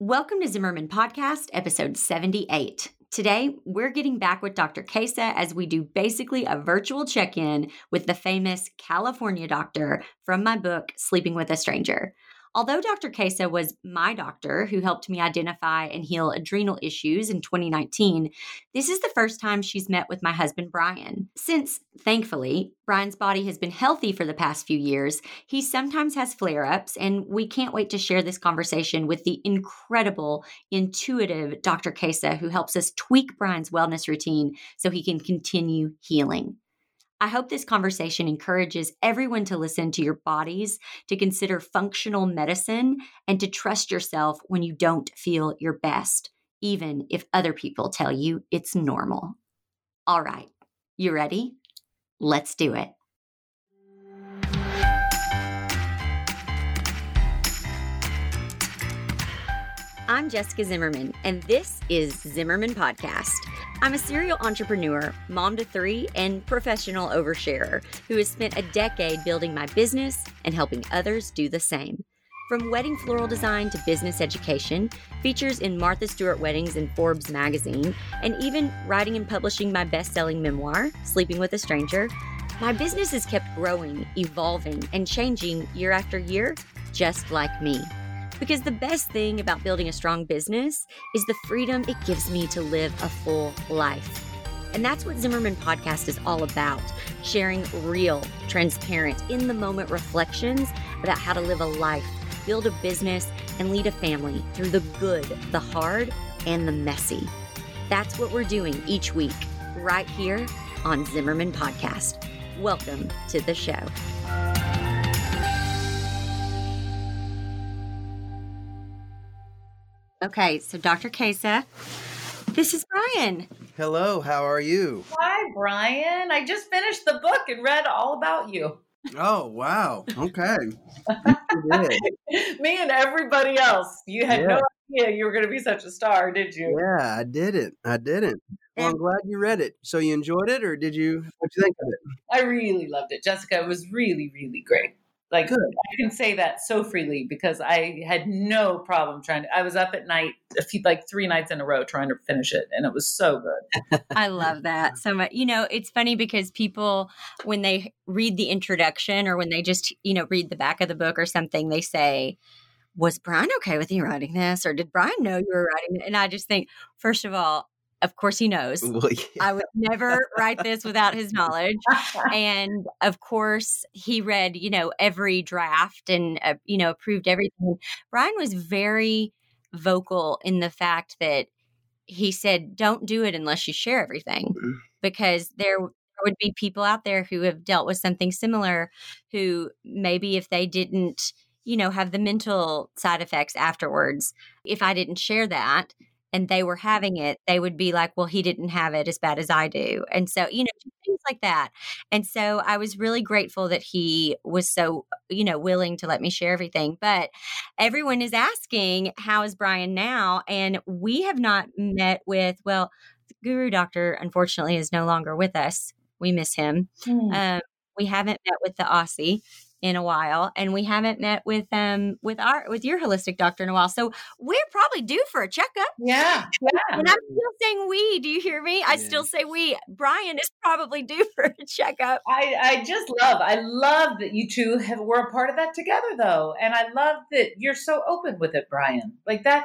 Welcome to Zimmerman Podcast, episode 78. Today, we're getting back with Dr. Kaisa as we do basically a virtual check in with the famous California doctor from my book, Sleeping with a Stranger. Although Dr. Kaisa was my doctor who helped me identify and heal adrenal issues in 2019, this is the first time she's met with my husband, Brian. Since, thankfully, Brian's body has been healthy for the past few years, he sometimes has flare ups, and we can't wait to share this conversation with the incredible, intuitive Dr. Kaisa who helps us tweak Brian's wellness routine so he can continue healing. I hope this conversation encourages everyone to listen to your bodies, to consider functional medicine, and to trust yourself when you don't feel your best, even if other people tell you it's normal. All right, you ready? Let's do it. I'm Jessica Zimmerman, and this is Zimmerman Podcast. I'm a serial entrepreneur, mom to three, and professional oversharer who has spent a decade building my business and helping others do the same. From wedding floral design to business education, features in Martha Stewart Weddings and Forbes magazine, and even writing and publishing my best selling memoir, Sleeping with a Stranger, my business has kept growing, evolving, and changing year after year, just like me. Because the best thing about building a strong business is the freedom it gives me to live a full life. And that's what Zimmerman Podcast is all about sharing real, transparent, in the moment reflections about how to live a life, build a business, and lead a family through the good, the hard, and the messy. That's what we're doing each week, right here on Zimmerman Podcast. Welcome to the show. Okay, so Dr. Kaisa, this is Brian. Hello, how are you? Hi, Brian. I just finished the book and read all about you. Oh, wow. Okay. Me and everybody else. You had Yeah. no idea you were going to be such a star, did you? Yeah, I did it. I did it. Well, I'm glad you read it. So you enjoyed it, or did you? What you think of it? I really loved it. Jessica, it was really, really great. Like, Good. I can say that so freely because I had no problem trying to. I was up at night, a few, like three nights in a row trying to finish it, and it was so good. I love that so much. You know, it's funny because people, when they read the introduction or when they just, you know, read the back of the book or something, they say, Was Brian okay with you writing this? Or did Brian know you were writing it? And I just think, first of all, of course he knows. Well, yeah. I would never write this without his knowledge. and of course he read you know every draft and uh, you know approved everything brian was very vocal in the fact that he said don't do it unless you share everything Mm. because there would be people out there who have dealt with something similar who maybe if they didn't you know have the mental side effects afterwards if i didn't share that and they were having it, they would be like, well, he didn't have it as bad as I do. And so, you know, things like that. And so I was really grateful that he was so, you know, willing to let me share everything. But everyone is asking, how is Brian now? And we have not met with, well, Guru Doctor, unfortunately, is no longer with us. We miss him. Hmm. Um, we haven't met with the Aussie in a while, and we haven't met with um with our with your holistic doctor in a while. So we're probably due for a checkup. yeah, yeah. And I'm still saying we. Do you hear me? I still say we. Brian is probably due for a checkup. I, I just love I love that you two have were a part of that together though and I love that you're so open with it Brian like that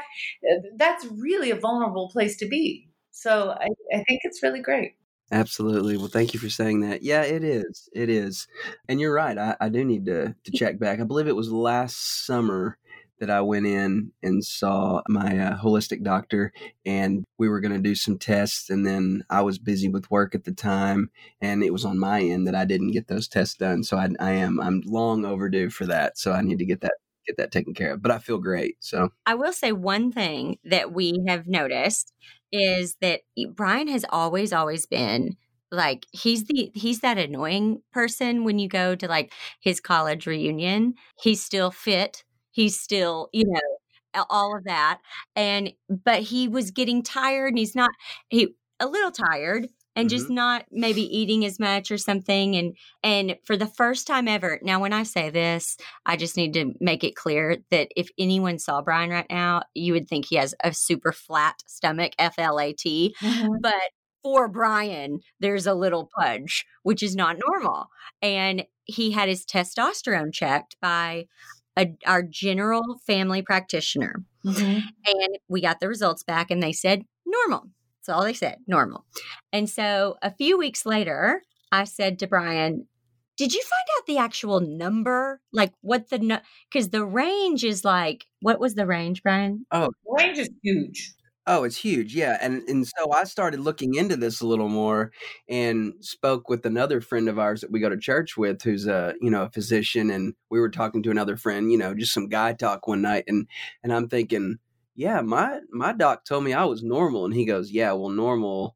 uh, that's really a vulnerable place to be so I, I think it's really great Absolutely. Well, thank you for saying that. Yeah, it is. It is. And you're right. I, I do need to, to check back. I believe it was last summer that I went in and saw my uh, holistic doctor, and we were going to do some tests. And then I was busy with work at the time, and it was on my end that I didn't get those tests done. So I, I am I'm long overdue for that. So I need to get that get that taken care of. But I feel great. So I will say one thing that we have noticed is that Brian has always, always been like he's the he's that annoying person when you go to like his college reunion. He's still fit. He's still, you know, all of that. And but he was getting tired and he's not he a little tired, and just Mhm. not maybe eating as much or something and and for the first time ever now when i say this i just need to make it clear that if anyone saw brian right now you would think he has a super flat stomach f-l-a-t but for brian there's a little pudge which is not normal and he had his testosterone checked by a, our general family practitioner Mhm. and we got the results back and they said normal. That's all they said, normal. And so a few weeks later, I said to Brian, did you find out the actual number? Like what the, because the range is like, what was the range, Brian? Oh, range is huge. Oh, it's huge. Yeah. And and so I started looking into this a little more and spoke with another friend of ours that we go to church with who's a, you know, a physician and we were talking to another friend, you know, just some guy talk one night and and I'm thinking, yeah, my my doc told me I was normal and he goes, "Yeah, well normal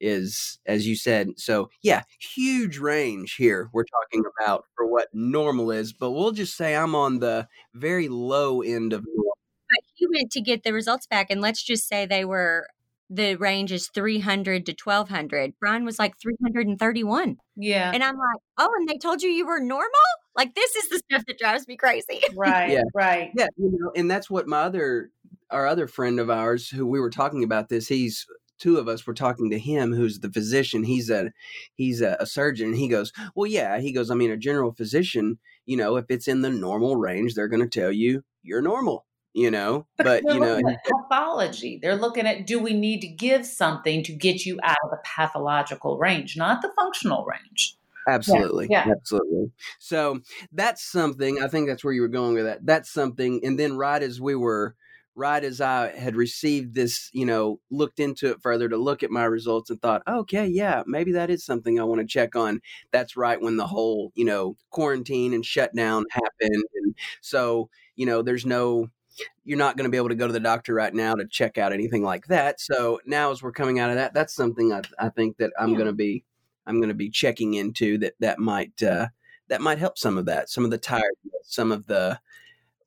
is as you said." So, yeah, huge range here we're talking about for what normal is, but we'll just say I'm on the very low end of normal. But he went to get the results back and let's just say they were, the range is 300 to 1200. Brian was like 331. Yeah. And I'm like, oh, and they told you you were normal? Like this is the stuff that drives me crazy. right. Yeah. Right. Yeah, you know, and that's what my other our other friend of ours who we were talking about this, he's two of us were talking to him who's the physician. He's a he's a, a surgeon and he goes, "Well, yeah." He goes, "I mean, a general physician, you know, if it's in the normal range, they're going to tell you you're normal." You know, but they're you know, pathology. They're looking at do we need to give something to get you out of the pathological range, not the functional range. Absolutely. yeah. Absolutely. So that's something, I think that's where you were going with that. That's something. And then right as we were, right as I had received this, you know, looked into it further to look at my results and thought, okay, yeah, maybe that is something I want to check on. That's right when the whole, you know, quarantine and shutdown happened. And so, you know, there's no, you're not going to be able to go to the doctor right now to check out anything like that. So now as we're coming out of that, that's something I, I think that I'm Yeah. going to be I'm going to be checking into that that might uh, that might help some of that, some of the tiredness, some of the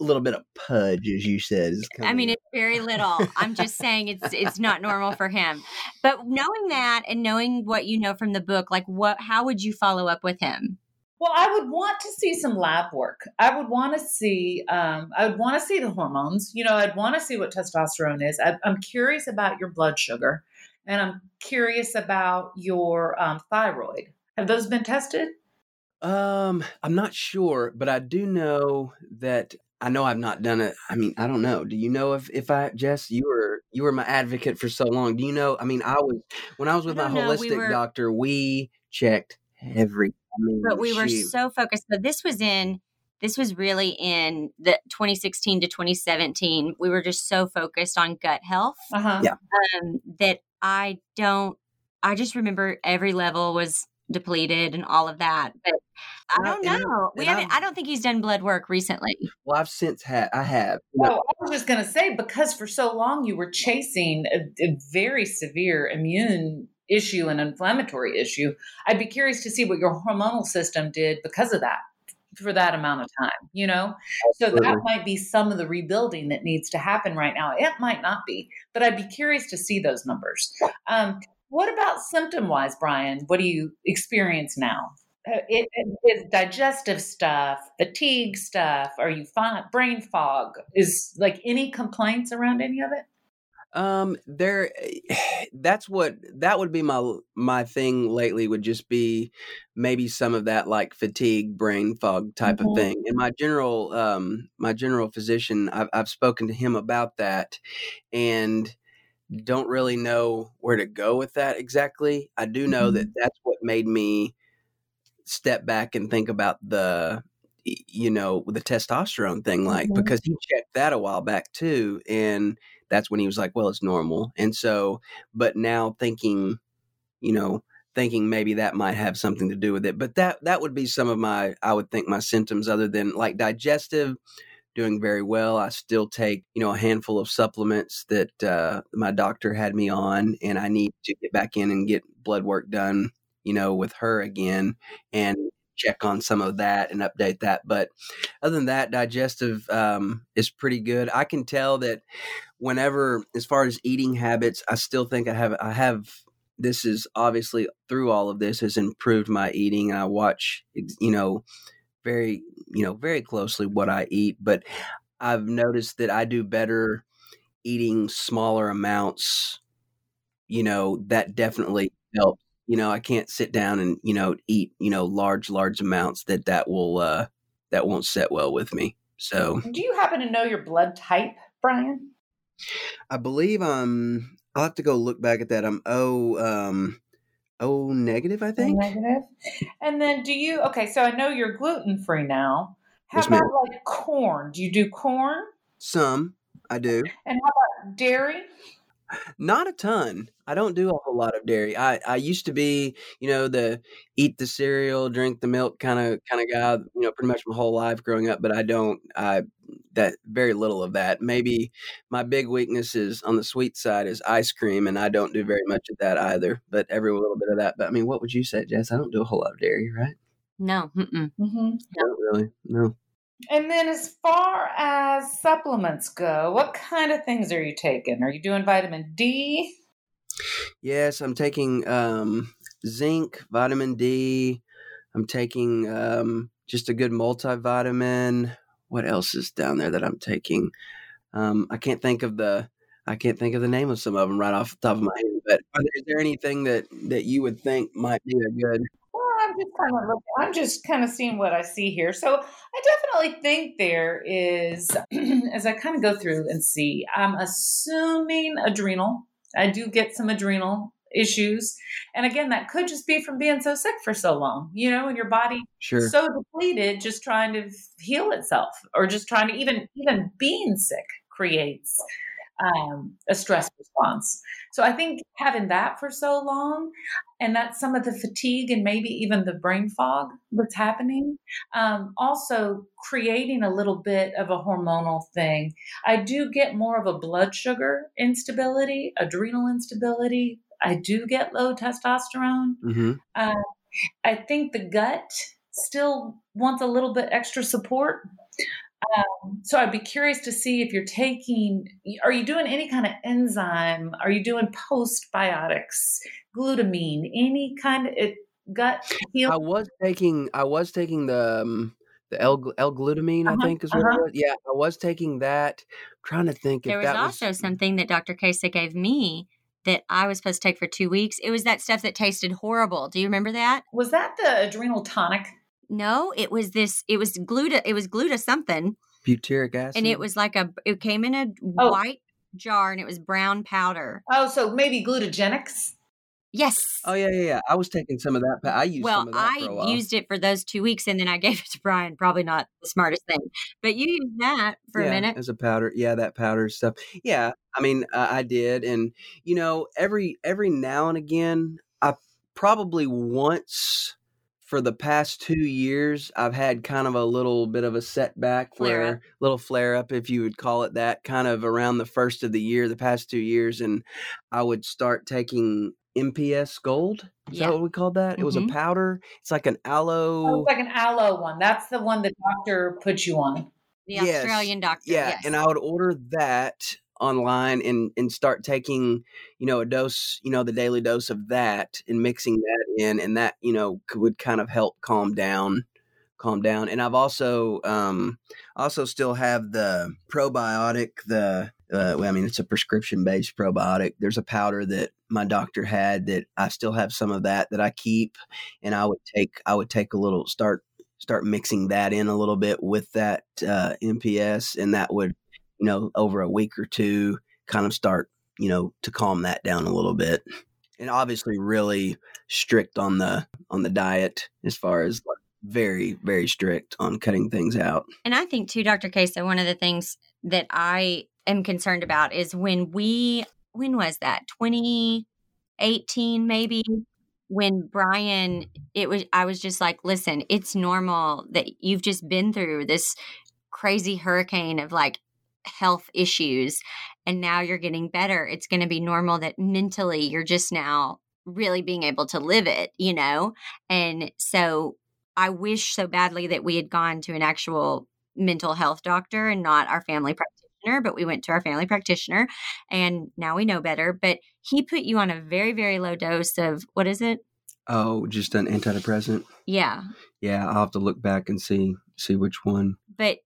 little bit of pudge, as you said. Is I mean, coming. it's very little. I'm just saying it's it's not normal for him. But knowing that and knowing what you know from the book, like what how would you follow up with him? Well, I would want to see some lab work. I would want to see. Um, I would want to see the hormones. You know, I'd want to see what testosterone is. I, I'm curious about your blood sugar, and I'm curious about your um, thyroid. Have those been tested? um, I'm not sure, but I do know that I know I've not done it. I mean, I don't know. Do you know if if I Jess, you were you were my advocate for so long. Do you know? I mean, I was when I was with my don't. We holistic were- doctor, we checked every. I mean, But we were so focused. So this was in this was really in the 2016 to 2017. We were just so focused on gut health Uh huh. Yeah. um, that I don't. I just remember every level was depleted and all of that. But I don't and I- know. We and haven't. I've- I don't think he's done blood work recently. Well, I've since had. I have. you know, Oh, I was just going to say because for so long you were chasing a, a very severe immune issue and inflammatory issue. I'd be curious to see what your hormonal system did because of that for that amount of time, you know? So that might be some of the rebuilding that needs to happen right now. It might not be, but I'd be curious to see those numbers. Um, what about symptom wise, Brian? What do you experience now? Uh, It, it, it's digestive stuff, fatigue stuff. Are you fine? Brain fog is like any complaints around any of it? Um, there, that's what that would be my my thing lately. Would just be maybe some of that like fatigue, brain fog type Mhm. of thing. And my general, um, my general physician, I've I've spoken to him about that, and don't really know where to go with that exactly. I do know that that's what made me step back and think about the you know the testosterone thing like Mhm. because he checked that a while back too and that's when he was like well it's normal and so but now thinking you know thinking maybe that might have something to do with it but that that would be some of my i would think my symptoms other than like digestive doing very well. I still take you know a handful of supplements that uh, my doctor had me on and i need to get back in and get blood work done you know with her again and check on some of that and update that. But other than that digestive um, is pretty good. I can tell that whenever as far as eating habits i still think i have i have this is obviously through all of this has improved my eating. and I watch, you know, very, you know, very closely what I eat, but I've noticed that I do better eating smaller amounts. You know, that definitely helps. You know, I can't sit down and, you know, eat, you know, large, large amounts that that will, uh, that won't set well with me. So, do you happen to know your blood type, Brian? I believe I'm I'll have to go look back at that. I'm O um O negative, I think. Negative. And then do you okay, so I know you're gluten free now. How yes, about ma'am. like corn? Do you do corn? Some. I do. And how about dairy? Not a ton. I don't do a whole lot of dairy. I, I used to be, you know, the eat the cereal, drink the milk kind of kind of guy, you know, pretty much my whole life growing up, but I don't I that very little of that. Maybe my big weakness is on the sweet side is ice cream and I don't do very much of that either, but every little bit of that. But I mean, what would you say, Jess? I don't do a whole lot of dairy, right? No. Mm-mm. Mm-hmm. Not really. No. And then, as far as supplements go, what kind of things are you taking? Are you doing vitamin D? Yes, I'm taking um, zinc, vitamin D. I'm taking um, just a good multivitamin. What else is down there that I'm taking? Um, I can't think of the I can't think of the name of some of them right off the top of my head. But is there anything that that you would think might be a good I'm just kind of looking, I'm just kind of seeing what I see here. So I definitely think there is, as I kind of go through and see, I'm assuming adrenal. I do get some adrenal issues, and again, that could just be from being so sick for so long, you know, and your body sure. so depleted, just trying to heal itself, or just trying to even even being sick creates um, a stress response. So I think having that for so long, and that's some of the fatigue and maybe even the brain fog that's happening, um, also creating a little bit of a hormonal thing. I do get more of a blood sugar instability, adrenal instability. I do get low testosterone. Mm-hmm. Uh, I think the gut still wants a little bit extra support. Um, so I'd be curious to see if you're taking, are you doing any kind of enzyme? Are you doing postbiotics, glutamine, any kind of it, gut heal? I was taking, I was taking the, um, the L, L-glutamine, uh-huh, I think is what uh-huh. it was. Yeah, I was taking that. I'm trying to think there was also was... something that Dr. Kaisa gave me that I was supposed to take for two weeks. It was that stuff that tasted horrible. Do you remember that? Was that the adrenal tonic? No, it was this. It was gluta. It was gluta something. Butyric acid. And it was like a. It came in a oh. white jar and it was brown powder. Oh, so maybe glutagenics. Yes. Oh yeah, yeah, yeah. I was taking some of that. I used well, I used it for those two weeks, and then I gave it to Brian. Probably not the smartest thing, but you used that for yeah, a minute as a powder. Yeah, that powder stuff. Yeah, I mean, uh, I did, and you know, every every now and again, I probably once for the past two years, I've had kind of a little bit of a setback, flare where little flare up, if you would call it that, kind of around the first of the year, the past two years, and I would start taking MPS Gold. Is yeah. that what we called that? Mm-hmm. It was a mm-hmm. powder. It's like an aloe. Oh, it's like an aloe one. That's the one the doctor put you on. The yes. Australian doctor. Yeah, yes. and I would order that online and and start taking you know a dose you know the daily dose of that and mixing that in and that you know would kind of help calm down calm down and i've also um also still have the probiotic the uh, I mean, it's a prescription based probiotic. There's a powder that my doctor had that I still have some of that that I keep, and I would take I would take a little start start mixing that in a little bit with that uh, MPS, and that would you know, over a week or two, kind of start, you know, to calm that down a little bit. And obviously really strict on the on the diet as far as very very strict on cutting things out. And I think too Dr. Kaisa one of the things that I am concerned about is when we when was that? 2018 maybe when Brian it was I was just like listen it's normal that you've just been through this crazy hurricane of like health issues and now you're getting better, it's going to be normal that mentally you're just now really being able to live it, you know? And so I wish so badly that we had gone to an actual mental health doctor and not our family practitioner, but we went to our family practitioner and now we know better. But he put you on a very, very low dose of what is it? Oh, just an antidepressant. Yeah. Yeah, I'll have to look back and see see which one. But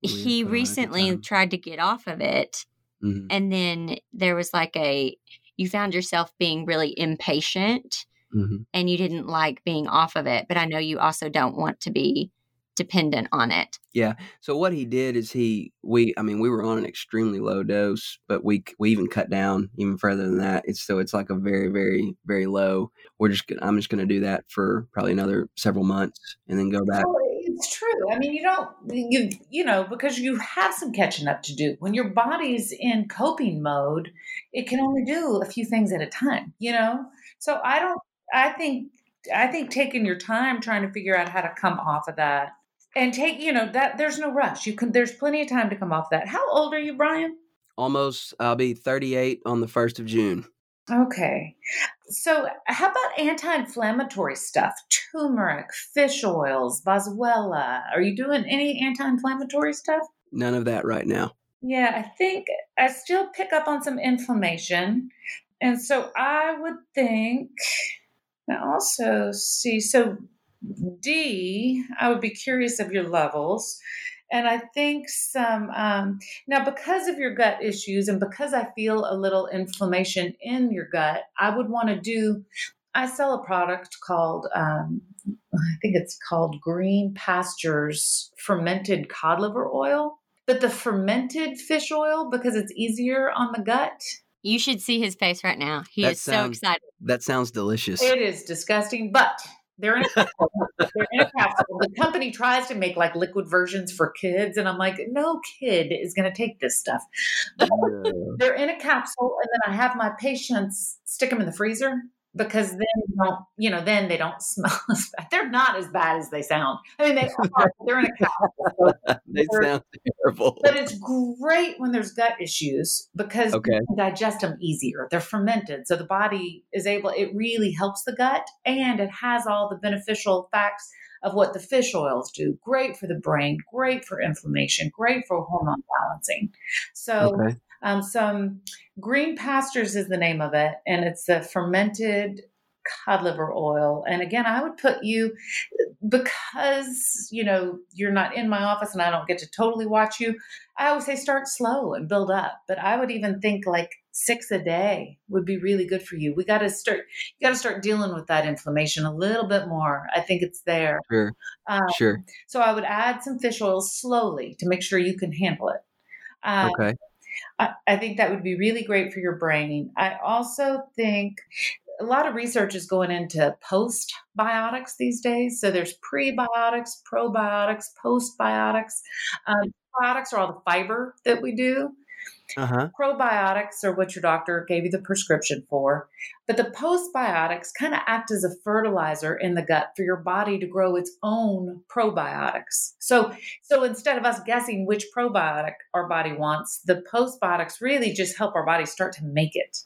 he put on at the recently tried to get off of it. Mhm. And then there was like a, you found yourself being really impatient Mhm. and you didn't like being off of it. But I know you also don't want to be dependent on it. Yeah. So what he did is he we I mean we were on an extremely low dose, but we we even cut down even further than that. It's so it's like a very very very low. We're just gonna, I'm just going to do that for probably another several months and then go back. Well, it's true. I mean, you don't you you know because you have some catching up to do. When your body's in coping mode, it can only do a few things at a time. You know, so I don't. I think I think taking your time trying to figure out how to come off of that and take you know that there's no rush. You can. There's plenty of time to come off that. How old are you, Brian? Almost I'll be 38 on the 1st of June. Okay. So, how about anti inflammatory stuff? Turmeric, fish oils, boswellia. Are you doing any anti inflammatory stuff? None of that right now. Yeah, I think I still pick up on some inflammation. And so I would think, I also see, so D, I would be curious of your levels. And I think some, um, now because of your gut issues and because I feel a little inflammation in your gut, I would want to do, I sell a product called, um, I think it's called Green Pastures Fermented Cod Liver Oil. But the fermented fish oil, because it's easier on the gut, You should see his face right now. He That is so excited. That sounds delicious. it is disgusting. But they're in a capsule. they're in a capsule. The company tries to make like liquid versions for kids, and I'm like, no kid is going to take this stuff. They're in a capsule, and then I have my patients stick them in the freezer because then they don't, you know, then they don't smell as bad. They're not as bad as they sound. I mean, they are. They're in a capsule. they sound terrible. But it's great when there's gut issues because Okay. you can digest them easier. They're fermented. So the body is able, it really helps the gut and it has all the beneficial facts of what the fish oils do. Great for the brain, great for inflammation, great for hormone balancing. So, Okay. Um, some green pastures is the name of it, and it's a fermented cod liver oil. And again, I would put you because you know you're not in my office and I don't get to totally watch you. I always say start slow and build up, but I would even think like six a day would be really good for you. We got to start. You got to start dealing with that inflammation a little bit more. I think it's there. Sure. Um, Sure. so I would add some fish oils slowly to make sure you can handle it. Uh, Okay. I, think that would be really great for your brain. I also think a lot of research is going into postbiotics these days. So there's prebiotics, probiotics, postbiotics. Um, probiotics are all the fiber that we do. Uh huh. Probiotics are what your doctor gave you the prescription for. But the postbiotics kind of act as a fertilizer in the gut for your body to grow its own probiotics. So so instead of us guessing which probiotic our body wants, the postbiotics really just help our body start to make it.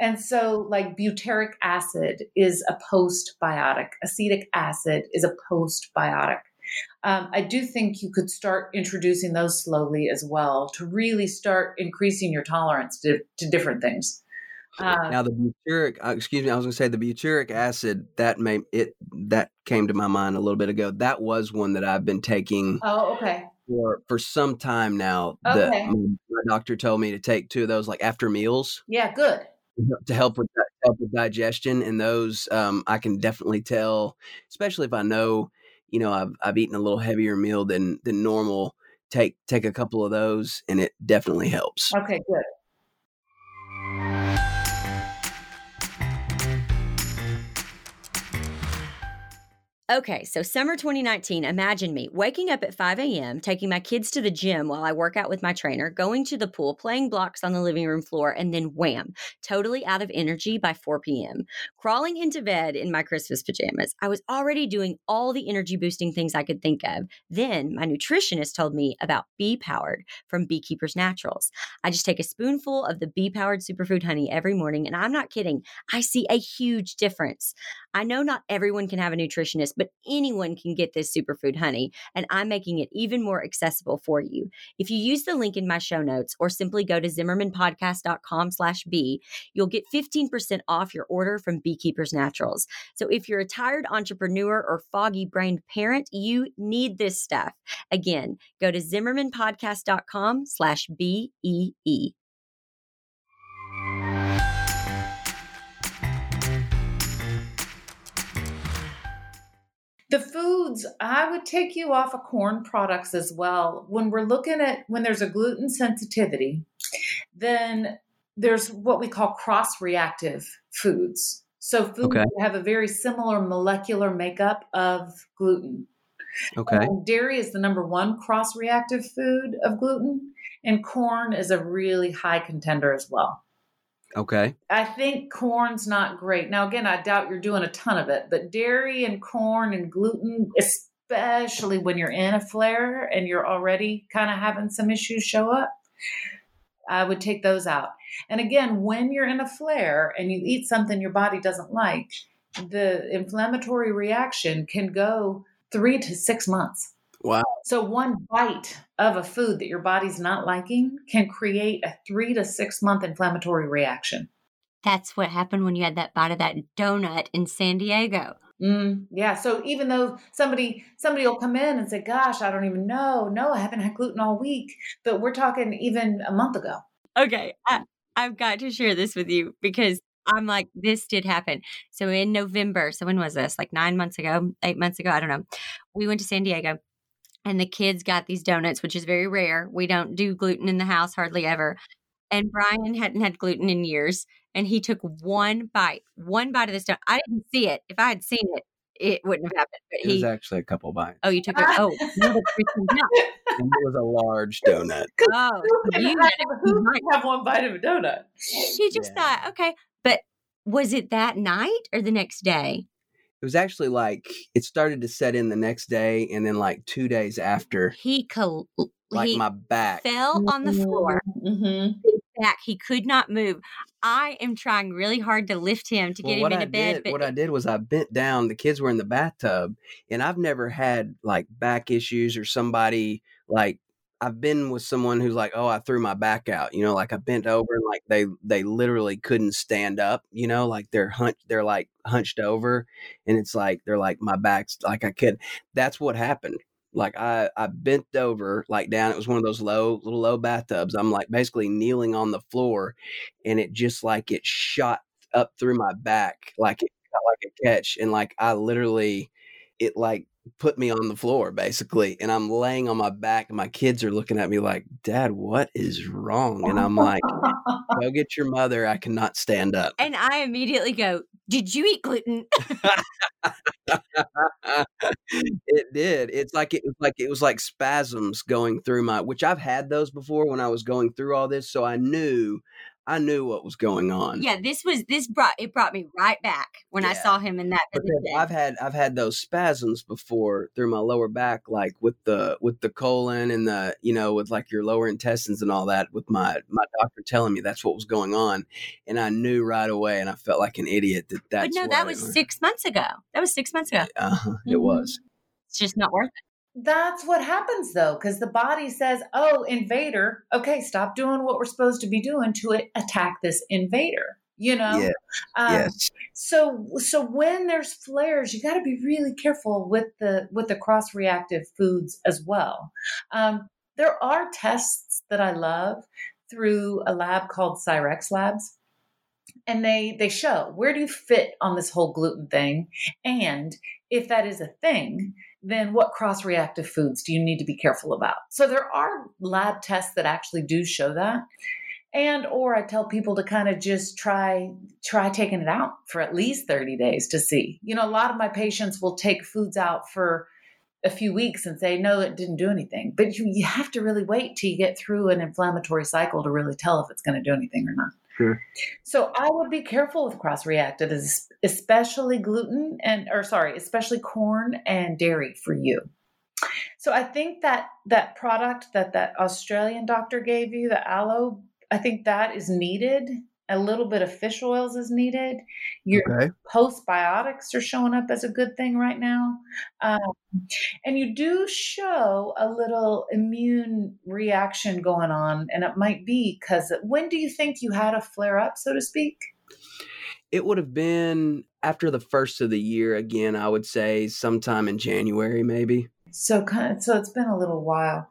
And so, like butyric acid is a postbiotic, acetic acid is a postbiotic. Um, I do think you could start introducing those slowly as well to really start increasing your tolerance to, to different things. Uh, Now the butyric, uh, excuse me, I was going to say the butyric acid that may it that came to my mind a little bit ago. That was one that I've been taking oh, okay. for for some time now. The, Okay. my, my doctor told me to take two of those like after meals Yeah, good. to help with help with digestion, and those um, I can definitely tell, especially if I know you know I've I've eaten a little heavier meal than than normal. Take take a couple of those, and it definitely helps. Okay, good. Okay, so summer 2019, imagine me waking up at 5 a.m., taking my kids to the gym while I work out with my trainer, going to the pool, playing blocks on the living room floor, and then wham, totally out of energy by 4 p.m. Crawling into bed in my Christmas pajamas. I was already doing all the energy boosting things I could think of. Then my nutritionist told me about Bee Powered from Beekeepers Naturals. I just take a spoonful of the Bee Powered superfood honey every morning, and I'm not kidding, I see a huge difference. I know not everyone can have a nutritionist but anyone can get this superfood honey, and I'm making it even more accessible for you. If you use the link in my show notes or simply go to zimmermanpodcast.com slash B, you'll get 15% off your order from Beekeepers Naturals. So if you're a tired entrepreneur or foggy brained parent, you need this stuff. Again, go to zimmermanpodcast.com slash B-E-E. The foods, I would take you off of corn products as well. When we're looking at when there's a gluten sensitivity, then there's what we call cross reactive foods. So foods Okay. that have a very similar molecular makeup of gluten. Okay. And dairy is the number one cross reactive food of gluten, and corn is a really high contender as well. Okay. I think corn's not great. Now, again, I doubt you're doing a ton of it, but dairy and corn and gluten, especially when you're in a flare and you're already kind of having some issues show up, I would take those out. And again, when you're in a flare and you eat something your body doesn't like, the inflammatory reaction can go three to six months. Wow. So one bite of a food that your body's not liking can create a three to six month inflammatory reaction. That's what happened when you had that bite of that donut in San Diego. Mm, yeah. So even though somebody somebody will come in and say, "Gosh, I don't even know. No, I haven't had gluten all week," but we're talking even a month ago. Okay, I, I've got to share this with you because I'm like, this did happen. So in November, so when was this? Like nine months ago, eight months ago, I don't know. We went to San Diego and the kids got these donuts, which is very rare. We don't do gluten in the house hardly ever. And Brian hadn't had gluten in years. And he took one bite, one bite of this donut. I didn't see it. If I had seen it, it wouldn't have happened. But It was actually a couple oh, bites. oh, you took it. Oh, no, that's freaking out. And it was a large donut. oh, Who can, you have, who Right. have one bite of a donut? He just Yeah. thought, okay. But was it that night or the next day? It was actually like it started to set in the next day, and then like two days after, He col- like he my back. fell on the floor. Mm-hmm. Back, he could not move. I am trying really hard to lift him to get Well, him into I bed, did, but what I did was I bent down. The kids were in the bathtub, and I've never had like back issues or somebody like I've been with someone who's like, oh, I threw my back out. You know, like I bent over and like they they literally couldn't stand up. You know, like they're hunch they're like hunched over, and it's like they're like my back's like I could. That's what happened. Like I I bent over like down. It was one of those low little low bathtubs. I'm like basically kneeling on the floor, and it just like it shot up through my back like it like a catch and like I literally it like put me on the floor basically and I'm laying on my back and my kids are looking at me like dad what is wrong? And I'm like go get your mother I cannot stand up. And I immediately go, "Did you eat gluten?" it did. It's like it was like it was like spasms going through my which I've had those before when I was going through all this so I knew I knew what was going on yeah, this was this brought it brought me right back when I saw him in that. I've had I've had those spasms before through my lower back, like with the with the colon and the you know with like your lower intestines and all that. With my my doctor telling me that's what was going on, and I knew right away, and I felt like an idiot that but no, that it was six months ago. That was six months ago. Uh, it Mhm. was. It's just not worth it. That's what happens though, because the body says, "Oh, invader. Okay, stop doing what we're supposed to be doing to attack this invader." You know. Yeah. Um, yes. So so when there's flares, you got to be really careful with the with the cross reactive foods as well. Um, there are tests that I love through a lab called Cyrex Labs, and they they show where do you fit on this whole gluten thing, and if that is a thing, then what cross reactive foods do you need to be careful about? So there are lab tests that actually do show that. And or i tell people to kind of just try try taking it out for at least 30 days to see. You know a lot of my patients will take foods out for a few weeks and say no it didn't do anything. But you, you have to really wait till you get through an inflammatory cycle to really tell if it's going to do anything or not Sure. so i would be careful with cross reactive especially gluten and or sorry especially corn and dairy for you so i think that that product that that australian doctor gave you the aloe I think that is needed a little bit of fish oils is needed. Your Okay. postbiotics are showing up as a good thing right now. Um, and you do show a little immune reaction going on, and it might be because when do you think you had a flare up, so to speak? It would have been after the first of the year again, I would say sometime in January, maybe. So kind of, so it's been a little while.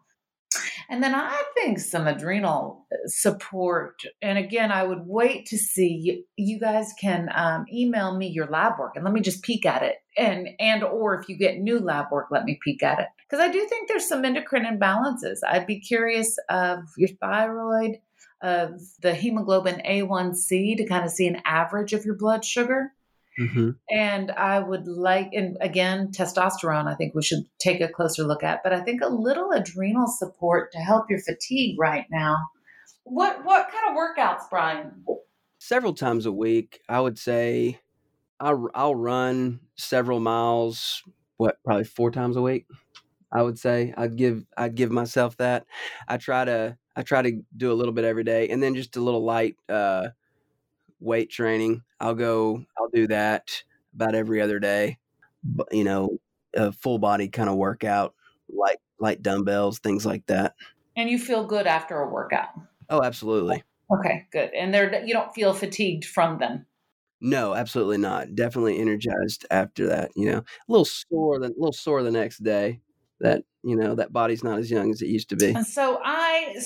And then I think some adrenal uh, support. And again, I would wait to see you, guys can um, email me your lab work and let me just peek at it. And and or if you get new lab work, let me peek at it because I do think there's some endocrine imbalances. I'd be curious of your thyroid, of the hemoglobin A1C to kind of see an average of your blood sugar. Hmm And I would like, and again, testosterone, I think we should take a closer look at, but I think a little adrenal support to help your fatigue right now. What what kind of workouts, Brian? Several times a week, I would say I'll, I'll run several miles, what, probably four times a week. I would say I'd give I'd give myself that. I try to I try to do a little bit every day, and then just a little light uh, weight training. I'll go. I'll do that about every other day. But, you know, a full body kind of workout, light light dumbbells, things like that. And you feel good after a workout. Oh, absolutely. Okay, good. And there you don't feel fatigued from them. No, absolutely not. Definitely energized after that. You know, a little sore, the, a little sore the next day. That you know, that body's not as young as it used to be. So I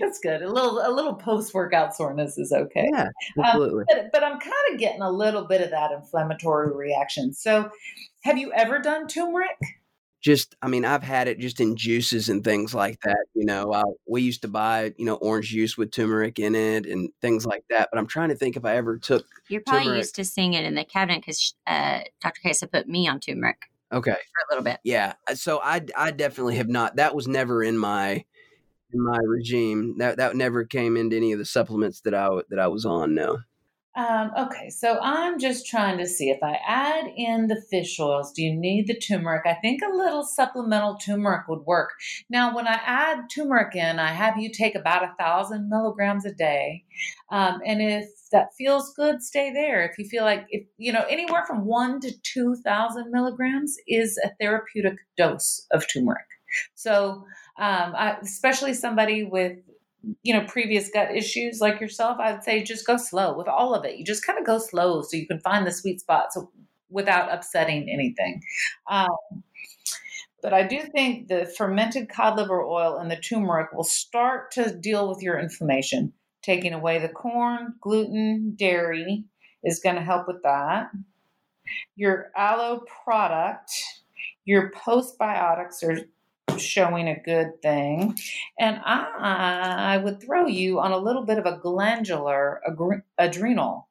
That's good. A little a little post workout soreness is okay. Yeah, absolutely. But, but I'm kind of getting a little bit of that inflammatory reaction. So, have you ever done turmeric? just i mean i've had it just in juices and things like that you know I, we used to buy you know orange juice with turmeric in it and things like that but i'm trying to think if i ever took You're probably Turmeric. used to seeing it in the cabinet because uh, Dr. Kaisa put me on turmeric okay. For a little bit. yeah uh, so i i definitely have not that was never in my in my regime. That that never came into any of the supplements that i that i was on no Um, okay, so I'm just trying to see if I add in the fish oils, do you need the turmeric? I think a little supplemental turmeric would work. Now, when I add turmeric in, I have you take about a thousand milligrams a day. Um, and if that feels good, stay there. If you feel like, if you know, anywhere from one to 2,000 milligrams is a therapeutic dose of turmeric. So, um, I, especially somebody with you know previous gut issues like yourself i'd say just go slow with all of it. You just kind of go slow so you can find the sweet spot so without upsetting anything. Um, but i do think the fermented cod liver oil and the turmeric will start to deal with your inflammation. Taking away the corn gluten dairy is going to help with that. Your aloe product your postbiotics are showing a good thing. And I, I would throw you on a little bit of a glandular adrenal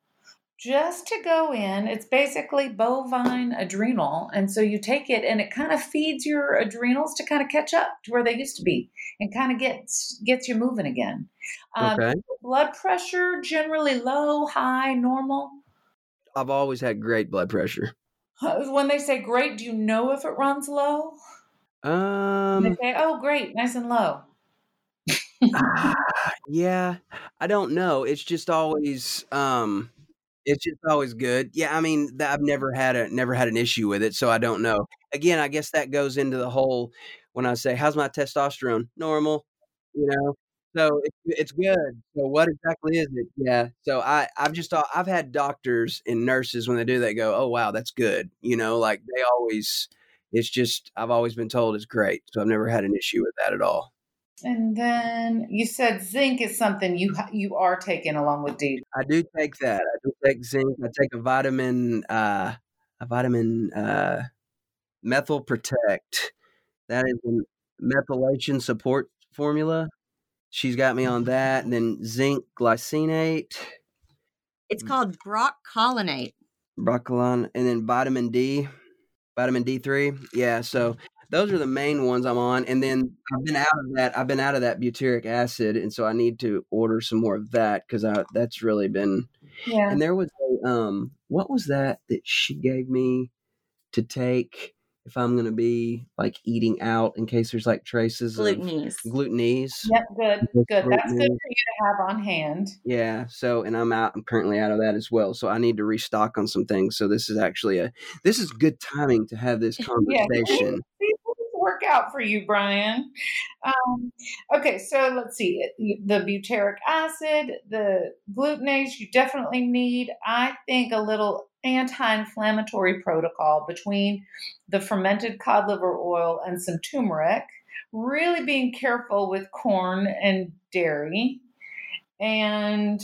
just to go in. It's basically bovine adrenal. And so you take it and it kind of feeds your adrenals to kind of catch up to where they used to be and kind of gets gets you moving again. Um, okay Blood pressure generally low, high, normal. i've always had great blood pressure When they say great, do you know if it runs low? They um say, oh, great, nice and low. yeah i don't know it's just always um it's just always good. Yeah i mean i've never had a never had an issue with it so i don't know. Again i guess that goes into the whole when i say how's my testosterone? Normal you know? So it's, it's good. So what exactly is it? Yeah so i i've just i've had doctors and nurses when they do that go oh wow that's good you know like they always it's just i've always been told it's great so i've never had an issue with that at all And then you said zinc is something you you are taking along with D. I do take that. I do take zinc. I take a vitamin, uh, a vitamin uh, methyl protect. That is a methylation support formula. She's got me on that. And then zinc glycinate, It's called Brock Colonate. broccolon, and then vitamin D, vitamin D3. Yeah, so those are the main ones I'm on. And then I've been out of that. I've been out of that butyric acid, and so I need to order some more of that because that's really been Yeah. And there was a um what was that that she gave me to take? If I'm going to be like eating out in case there's like traces Glutenase. of glutenase. Yep, good, good. That's good for you to have on hand. Yeah. So, and I'm out, I'm currently out of that as well. So I need to restock on some things. So this is actually a, this is good timing to have this conversation. Things work out for you, Brian. Um, okay, so let's see. The butyric acid, the glutenase, you definitely need, I think, a little anti inflammatory protocol between the fermented cod liver oil and some turmeric. Really being careful with corn and dairy. And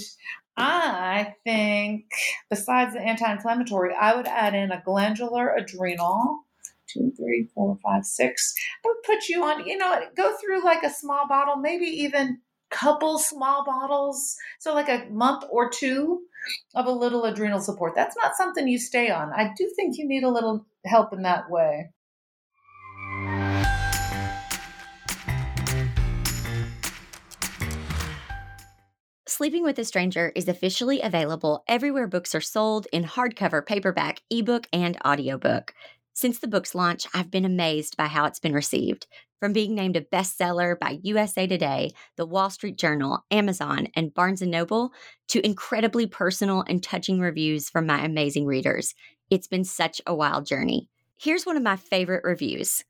I think, besides the anti inflammatory, I would add in a glandular adrenal two, three, four, five, six. I would put you on, you know, go through like a small bottle, maybe even couple small bottles. So like a month or two of a little adrenal support. That's not something you stay on. I do think you need a little help in that way. Sleeping with a Stranger is officially available everywhere books are sold in hardcover, paperback, ebook, and audiobook. Since the book's launch, I've been amazed by how it's been received. From being named a bestseller by USA Today, The Wall Street Journal, Amazon, and Barnes & Noble, to incredibly personal and touching reviews from my amazing readers. It's been such a wild journey. Here's one of my favorite reviews.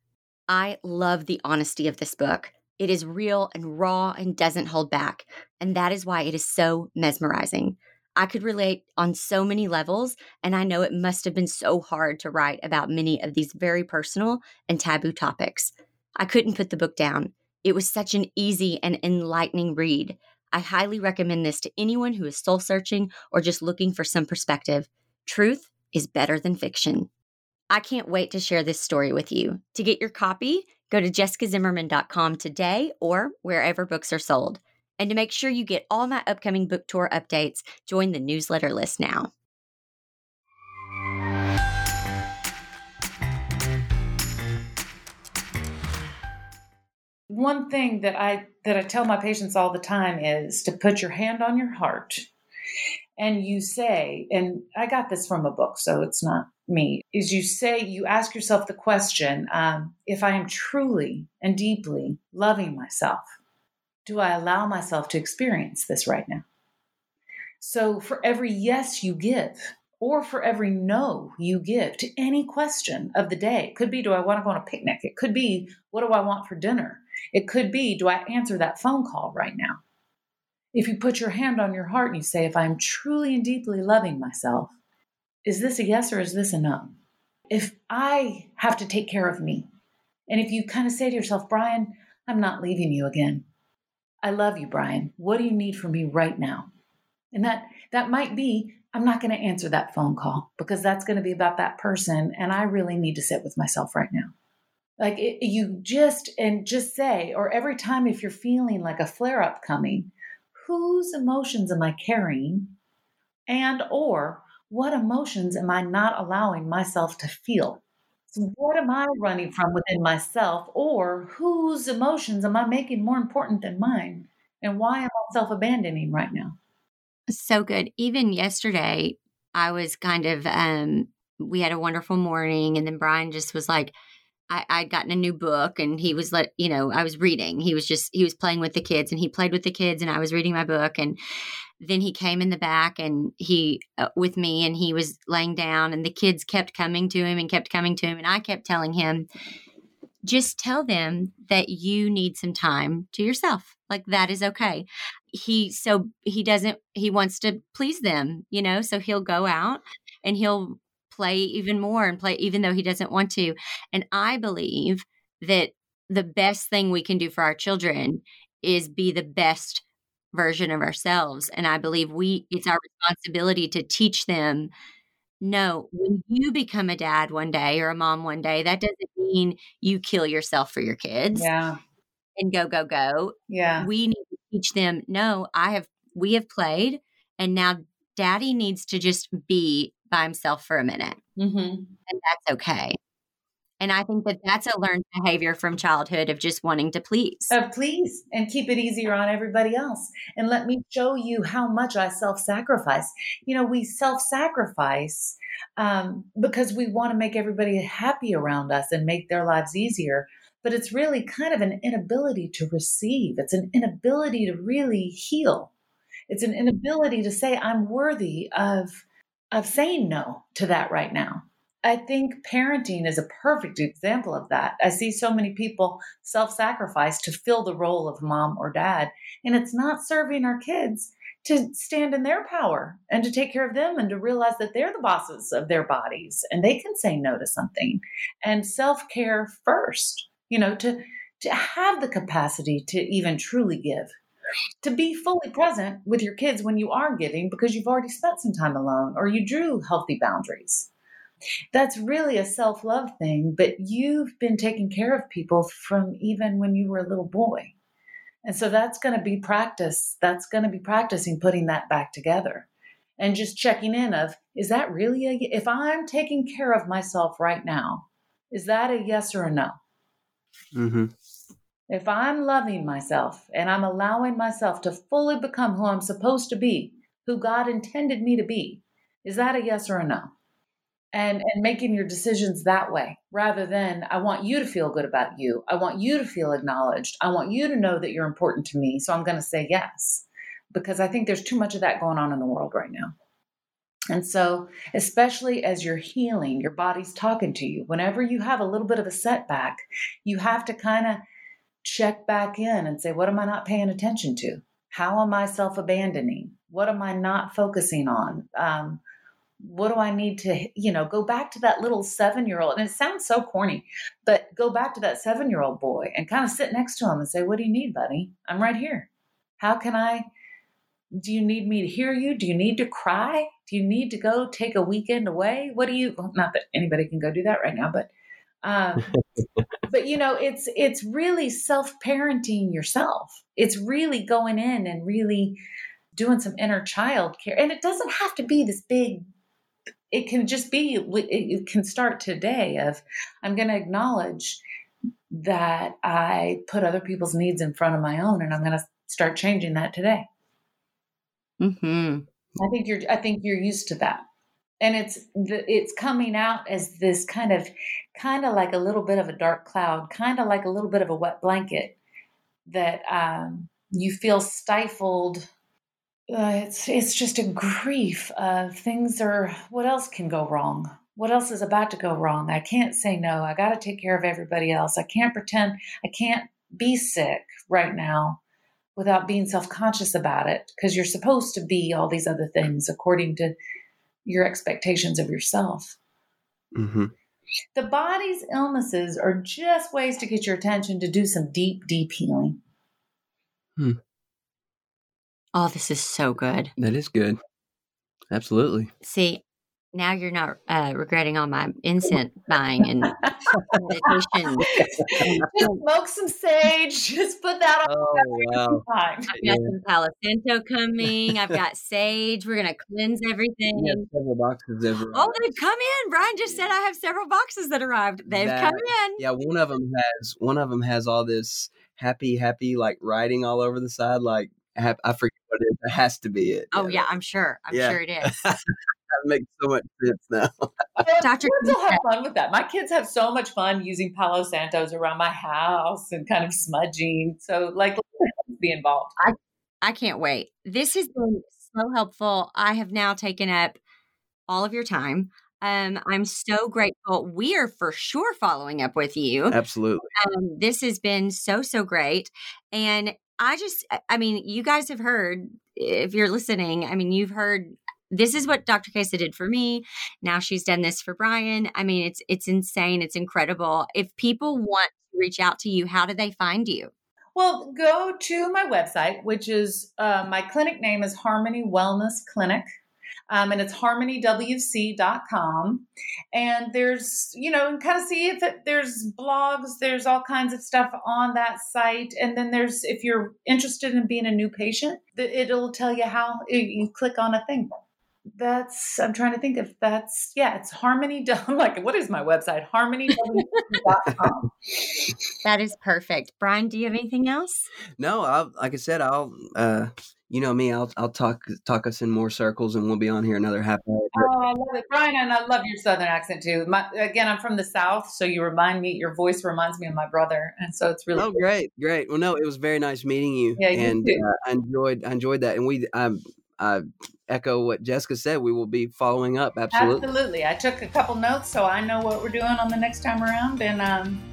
I love the honesty of this book. It is real and raw and doesn't hold back. And that is why it is so mesmerizing. I could relate on so many levels, and I know it must have been so hard to write about many of these very personal and taboo topics. I couldn't put the book down. It was such an easy and enlightening read. I highly recommend this to anyone who is soul searching or just looking for some perspective. Truth is better than fiction. I can't wait to share this story with you. To get your copy, go to jessicazimmerman.com today or wherever books are sold. And to make sure you get all my upcoming book tour updates, join the newsletter list now. One thing that I that I tell my patients all the time is to put your hand on your heart and you say, and I got this from a book, so it's not me, is you say, you ask yourself the question um, if I am truly and deeply loving myself, do I allow myself to experience this right now? So for every yes you give, or for every no you give to any question of the day, it could be, do I want to go on a picnic? It could be, what do I want for dinner? It could be, do I answer that phone call right now? If you put your hand on your heart and you say, if I'm truly and deeply loving myself, is this a yes or is this a no? If I have to take care of me, and if you kind of say to yourself, Brian, I'm not leaving you again. I love you, Brian. What do you need from me right now? And that that might be I'm not going to answer that phone call because that's going to be about that person and I really need to sit with myself right now. Like it, you just and just say or every time if you're feeling like a flare up coming, whose emotions am I carrying? And or what emotions am I not allowing myself to feel? So what am I running from within myself? Or whose emotions am I making more important than mine? And why am I self abandoning right now? So good. Even yesterday, I was kind of, um, we had a wonderful morning, and then Brian just was like, I, I'd gotten a new book and he was let, you know, I was reading. He was just, he was playing with the kids and he played with the kids and I was reading my book. And then he came in the back and he, uh, with me, and he was laying down and the kids kept coming to him and kept coming to him. And I kept telling him, just tell them that you need some time to yourself. Like that is okay. He, so he doesn't, he wants to please them, you know, so he'll go out and he'll play even more and play even though he doesn't want to. And I believe that the best thing we can do for our children is be the best version of ourselves. And I believe we it's our responsibility to teach them no, when you become a dad one day or a mom one day, that doesn't mean you kill yourself for your kids Yeah. and go, go, go. Yeah. We need to teach them, no, I have, we have played and now daddy needs to just be by himself for a minute Mm-hmm. and that's okay. And I think that that's a learned behavior from childhood of just wanting to please. Uh, please, and keep it easier on everybody else. And let me show you how much I self sacrifice. You know, we self sacrifice um, because we want to make everybody happy around us and make their lives easier. But it's really kind of an inability to receive, it's an inability to really heal. It's an inability to say, I'm worthy of, of saying no to that right now. I think parenting is a perfect example of that. I see so many people self sacrifice to fill the role of mom or dad, and it's not serving our kids to stand in their power and to take care of them and to realize that they're the bosses of their bodies and they can say no to something and self care first, you know, to, to have the capacity to even truly give to be fully present with your kids when you are giving because you've already spent some time alone or you drew healthy boundaries that's really a self love thing, but you've been taking care of people from even when you were a little boy. And so that's going to be practice. That's going to be practicing putting that back together and just checking in of is that really a if I'm taking care of myself right now, is that a yes or a no? Mm-hmm. If I'm loving myself and I'm allowing myself to fully become who I'm supposed to be, who God intended me to be, is that a yes or a no? and and making your decisions that way rather than i want you to feel good about you. I want you to feel acknowledged. I want you to know that you're important to me so i'm going to say yes. Because i think there's too much of that going on in the world right now. And so especially as you're healing your body's talking to you. Whenever you have a little bit of a setback you have to kind of check back in and say what am i not paying attention to how am i self-abandoning what am i not focusing on um, what do I need to, you know, go back to that little seven year old? And it sounds so corny, but go back to that seven year old boy and kind of sit next to him and say, What do you need, buddy? I'm right here. How can I? Do you need me to hear you? Do you need to cry? Do you need to go take a weekend away? What do you, well, not that anybody can go do that right now, but, um, but you know, it's, it's really self parenting yourself. It's really going in and really doing some inner child care. And it doesn't have to be this big it can just be it can start today of i'm going to acknowledge that i put other people's needs in front of my own and i'm going to start changing that today mm-hmm. i think you're i think you're used to that and it's the, it's coming out as this kind of kind of like a little bit of a dark cloud kind of like a little bit of a wet blanket that um, you feel stifled. Uh, it's it's just a grief of things are what else can go wrong? What else is about to go wrong? I can't say no. I got to take care of everybody else. I can't pretend i can't be sick right now without being self-conscious about it because you're supposed to be all these other things according to your expectations of yourself mm-hmm. the body's illnesses are just ways to get your attention to do some deep deep healing hmm. Oh, this is so good. That is good. Absolutely. See, now you're not uh, regretting all my incense buying and meditation. just smoke some sage. Just put that on. Oh, wow. I've got yeah. some Palo Santo coming. I've got sage. We're gonna cleanse everything. several boxes have arrived. Oh, they've come in. Brian just said I have several boxes that arrived. They've that, come in. Yeah, one of them has one of them has all this happy, happy like writing all over the side, like I forget what it is. It has to be it. Oh yeah, yeah I'm sure. I'm yeah. sure it is. that makes so much sense now. Dr. Kids will have fun with that. My kids have so much fun using Palo Santos around my house and kind of smudging. So like be involved. I I can't wait. This has been so helpful. I have now taken up all of your time. Um, I'm so grateful. We are for sure following up with you. Absolutely. Um, this has been so, so great. And I just, I mean, you guys have heard, if you're listening, I mean, you've heard this is what Dr. Kaisa did for me. Now she's done this for Brian. I mean, it's it's insane. It's incredible. If people want to reach out to you, how do they find you? Well, go to my website, which is uh, my clinic name is Harmony Wellness Clinic um, and it's harmonywc.com. And there's, you know, kind of see if it, there's blogs, there's all kinds of stuff on that site. And then there's, if you're interested in being a new patient, it'll tell you how you click on a thing that's I'm trying to think if that's yeah, it's harmony. I'm like, what is my website? Harmony.com. that is perfect. Brian, do you have anything else? No, I'll, like I said, I'll uh you know me, I'll I'll talk talk us in more circles, and we'll be on here another half hour. Oh, I love it, Brian, and I love your Southern accent too. My, again, I'm from the South, so you remind me. Your voice reminds me of my brother, and so it's really. Oh, great, great. Well, no, it was very nice meeting you. Yeah, you and too. uh, I enjoyed I enjoyed that, and we I, I echo what Jessica said. We will be following up. Absolutely. Absolutely. I took a couple notes, so I know what we're doing on the next time around, and um,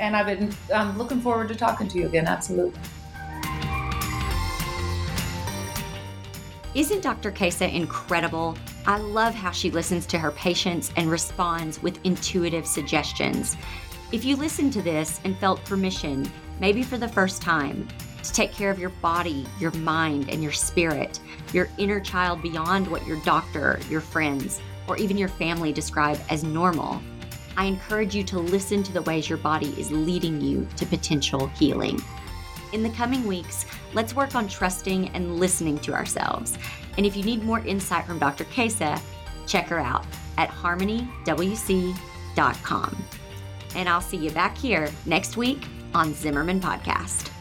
and I've been I'm looking forward to talking to you again. Absolutely. Isn't Dr. Kaisa incredible? I love how she listens to her patients and responds with intuitive suggestions. If you listened to this and felt permission, maybe for the first time, to take care of your body, your mind, and your spirit, your inner child beyond what your doctor, your friends, or even your family describe as normal, I encourage you to listen to the ways your body is leading you to potential healing. In the coming weeks, let's work on trusting and listening to ourselves. And if you need more insight from Dr. Kaisa, check her out at harmonywc.com. And I'll see you back here next week on Zimmerman Podcast.